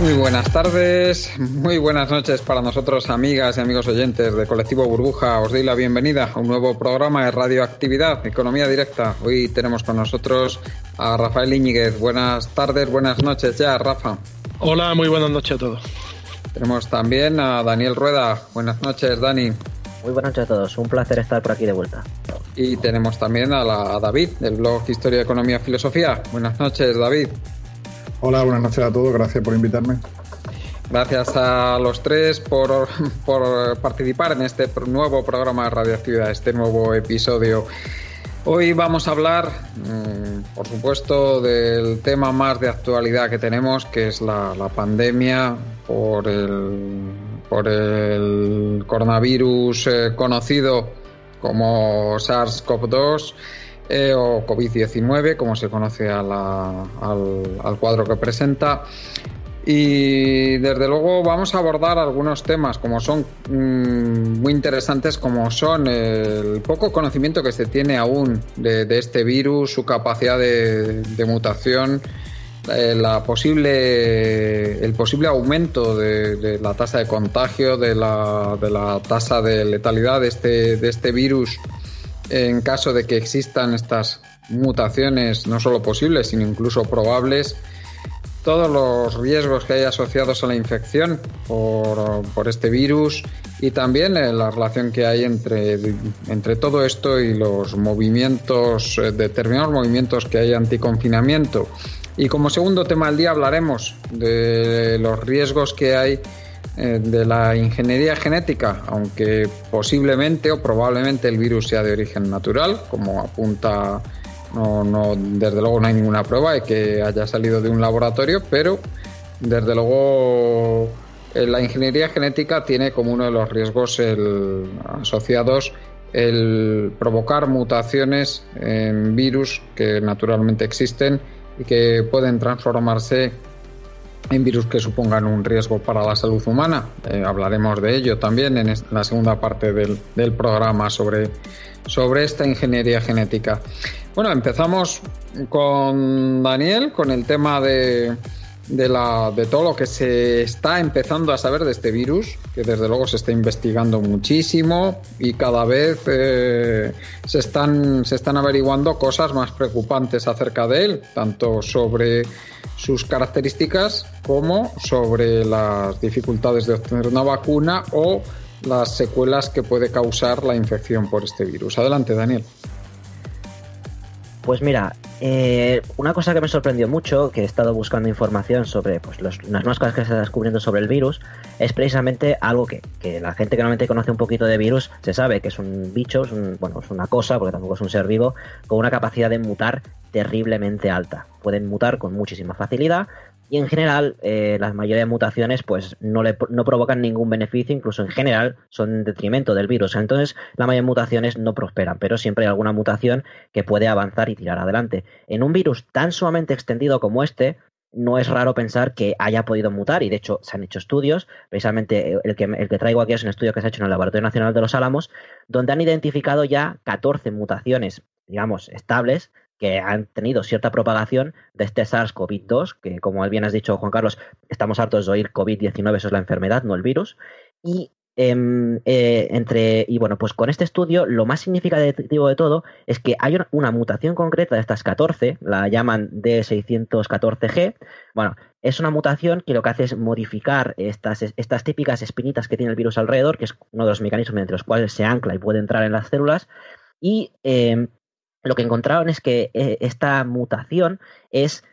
Muy buenas tardes, muy buenas noches para nosotros, amigas y amigos oyentes de Colectivo Burbuja. Os doy la bienvenida a un nuevo programa de radioactividad, Economía Directa. Hoy tenemos con nosotros a Rafael Iñiguez. Buenas tardes, buenas noches ya, Rafa. Hola, muy buenas noches a todos. Tenemos también a Daniel Rueda. Buenas noches, Dani. Muy buenas noches a todos, un placer estar por aquí de vuelta. Y tenemos también a, la, a David, del blog Historia, Economía, Filosofía. Buenas noches, David. Hola, buenas noches a todos, gracias por invitarme. Gracias a los tres por, por, participar en este nuevo programa de radioactividad, este nuevo episodio. Hoy vamos a hablar, mmm, por supuesto, del tema más de actualidad que tenemos, que es la, la pandemia por el, por el coronavirus eh, conocido como SARS-CoV-2 eh, o COVID-19, como se conoce al, al, cuadro que presenta. Y desde luego vamos a abordar algunos temas como son mmm, muy interesantes, como son el poco conocimiento que se tiene aún de, este virus, su capacidad de, mutación, eh, la posible, el posible aumento de, la tasa de contagio, de la, la tasa de letalidad de este, de este virus en caso de que existan estas mutaciones no solo posibles, sino incluso probables, todos los riesgos que hay asociados a la infección por, por este virus y también la relación que hay entre, entre todo esto y los movimientos, determinados movimientos que hay anticonfinamiento. Y como segundo tema del día hablaremos de los riesgos que hay de la ingeniería genética, aunque posiblemente o probablemente el virus sea de origen natural, como apunta, no, no, desde luego no hay ninguna prueba de que haya salido de un laboratorio, pero desde luego la ingeniería genética tiene como uno de los riesgos asociados el provocar mutaciones en virus que naturalmente existen y que pueden transformarse en virus que supongan un riesgo para la salud humana. Eh, hablaremos de ello también en la segunda parte del, del programa sobre, sobre esta ingeniería genética. Bueno, empezamos con Daniel, con el tema de, de, la, de todo lo que se está empezando a saber de este virus, que desde luego se está investigando muchísimo y cada vez eh, se, están, se están averiguando cosas más preocupantes acerca de él, tanto sobre sus características como sobre las dificultades de obtener una vacuna o las secuelas que puede causar la infección por este virus. Adelante, Daniel. Pues mira, eh, una cosa que me sorprendió mucho, que he estado buscando información sobre pues, los, las nuevas cosas que se están descubriendo sobre el virus, es precisamente algo que, que, la gente que normalmente conoce un poquito de virus se sabe que es un bicho, es un, bueno, es una cosa, porque tampoco es un ser vivo, con una capacidad de mutar terriblemente alta. Pueden mutar con muchísima facilidad, y en general eh, la mayoría de mutaciones pues no, no provocan ningún beneficio, incluso en general son en detrimento del virus. Entonces la mayoría de mutaciones no prosperan, pero siempre hay alguna mutación que puede avanzar y tirar adelante. En un virus tan sumamente extendido como este, no es raro pensar que haya podido mutar y de hecho se han hecho estudios, precisamente el que, el que traigo aquí es un estudio que se ha hecho en el Laboratorio Nacional de los Álamos, donde han identificado ya 14 mutaciones, digamos, estables que han tenido cierta propagación de este SARS-CoV-2, que como bien has dicho, Juan Carlos, estamos hartos de oír COVID-19, eso es la enfermedad, no el virus. Y eh, eh, entre y bueno, pues con este estudio lo más significativo de todo es que hay una, mutación concreta de estas 14, la llaman D614G. Bueno, es una mutación que lo que hace es modificar estas, estas típicas espinitas que tiene el virus alrededor, que es uno de los mecanismos entre los cuales se ancla y puede entrar en las células. Y eh, lo que encontraron es que eh, esta mutación es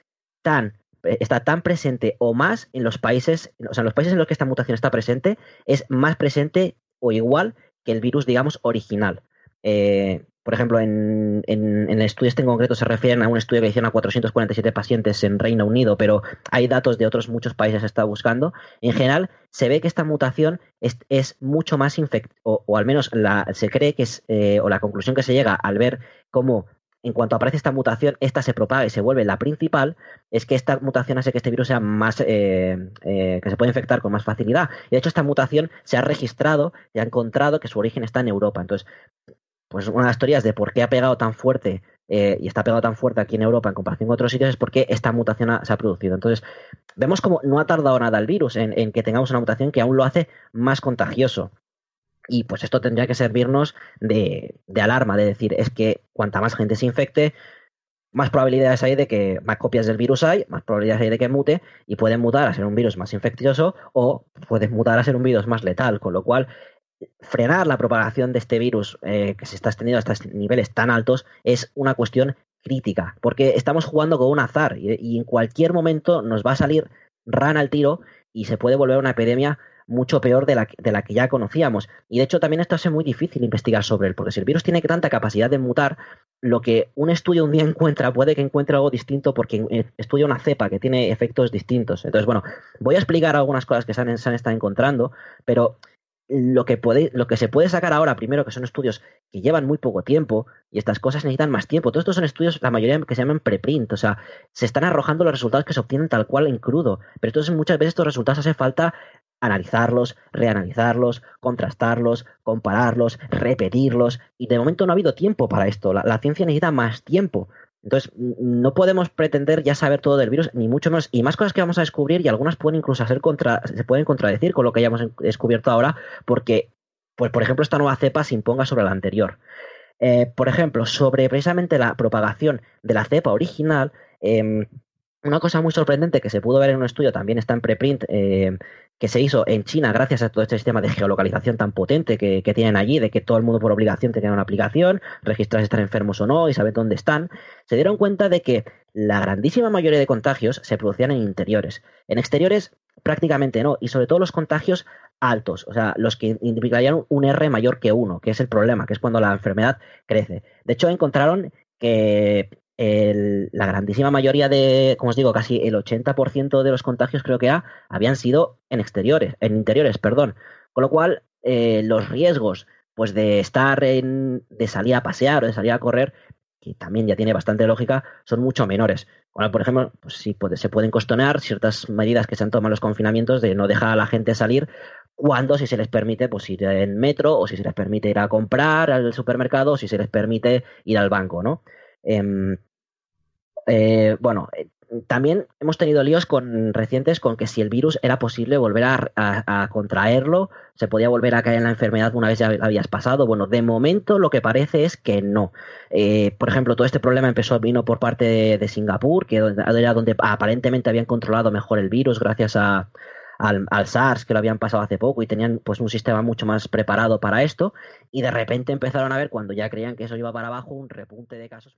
tan eh, está tan presente o más en los países, o sea, en los países en los que esta mutación está presente, es más presente o igual que el virus, digamos, original. Eh, por ejemplo, en, en, estudios en concreto se refieren a un estudio que hicieron a 447 pacientes en Reino Unido, pero hay datos de otros muchos países que se está buscando. En general, se ve que esta mutación es, mucho más infectada, o, al menos la, se cree que es, eh, o la conclusión que se llega al ver cómo en cuanto aparece esta mutación, esta se propaga y se vuelve la principal, es que esta mutación hace que este virus sea más, eh, eh, que se puede infectar con más facilidad. Y de hecho esta mutación se ha registrado y ha encontrado que su origen está en Europa. Entonces, pues una de las teorías de por qué ha pegado tan fuerte eh, y está pegado tan fuerte aquí en Europa en comparación con otros sitios es porque esta mutación se ha producido. Entonces, vemos como no ha tardado nada el virus en, que tengamos una mutación que aún lo hace más contagioso. Y pues esto tendría que servirnos de, alarma, de decir, es que cuanta más gente se infecte, más probabilidades hay de que más copias del virus hay, más probabilidades hay de que mute y puede mutar a ser un virus más infeccioso o puede mutar a ser un virus más letal, con lo cual frenar la propagación de este virus eh, que se está extendiendo hasta niveles tan altos es una cuestión crítica, porque estamos jugando con un azar y, en cualquier momento nos va a salir rana al tiro y se puede volver una epidemia mucho peor de la, que ya conocíamos. Y de hecho también esto hace muy difícil investigar sobre él, porque si el virus tiene tanta capacidad de mutar, lo que un estudio un día encuentra puede que encuentre algo distinto porque estudia una cepa que tiene efectos distintos. Entonces, bueno, voy a explicar algunas cosas que se han, se han estado encontrando, pero lo que, puede, lo que se puede sacar ahora, primero, que son estudios que llevan muy poco tiempo y estas cosas necesitan más tiempo. Todos estos son estudios, la mayoría que se llaman preprint, o sea, se están arrojando los resultados que se obtienen tal cual en crudo. Pero entonces muchas veces estos resultados hace falta analizarlos, reanalizarlos, contrastarlos, compararlos, repetirlos. Y de momento no ha habido tiempo para esto. la ciencia necesita más tiempo. Entonces, no podemos pretender ya saber todo del virus, ni mucho menos, y más cosas que vamos a descubrir, y algunas pueden incluso ser contra, se pueden contradecir con lo que hayamos descubierto ahora, porque, pues, por ejemplo, esta nueva cepa se imponga sobre la anterior. Eh, por ejemplo, sobre precisamente la propagación de la cepa original, em, una cosa muy sorprendente que se pudo ver en un estudio, también está en preprint, eh, que se hizo en China gracias a todo este sistema de geolocalización tan potente que, tienen allí, de que todo el mundo por obligación tenía una aplicación, registrar si están enfermos o no y saber dónde están, se dieron cuenta de que la grandísima mayoría de contagios se producían en interiores. En exteriores prácticamente no, y sobre todo los contagios altos, o sea, los que indicarían un R mayor que uno, que es el problema, que es cuando la enfermedad crece. De hecho, encontraron que la grandísima mayoría de, como os digo, casi el 80% de los contagios creo que ha, habían sido en exteriores, en interiores, perdón. Con lo cual, eh, los riesgos pues de estar en, de salir a pasear o de salir a correr, que también ya tiene bastante lógica, son mucho menores. Ahora, por ejemplo, pues sí, se pueden cuestionar ciertas medidas que se han tomado en los confinamientos de no dejar a la gente salir cuando si se les permite pues ir en metro o si se les permite ir a comprar al supermercado o si se les permite ir al banco, ¿no? Em, eh, bueno, eh, también hemos tenido líos con recientes con que si el virus era posible volver a, contraerlo, se podía volver a caer en la enfermedad una vez ya habías pasado. Bueno, de momento lo que parece es que no. Eh, por ejemplo, todo este problema empezó vino por parte de, Singapur, que era donde aparentemente habían controlado mejor el virus gracias a, al, al, SARS que lo habían pasado hace poco y tenían pues un sistema mucho más preparado para esto y de repente empezaron a ver cuando ya creían que eso iba para abajo un repunte de casos.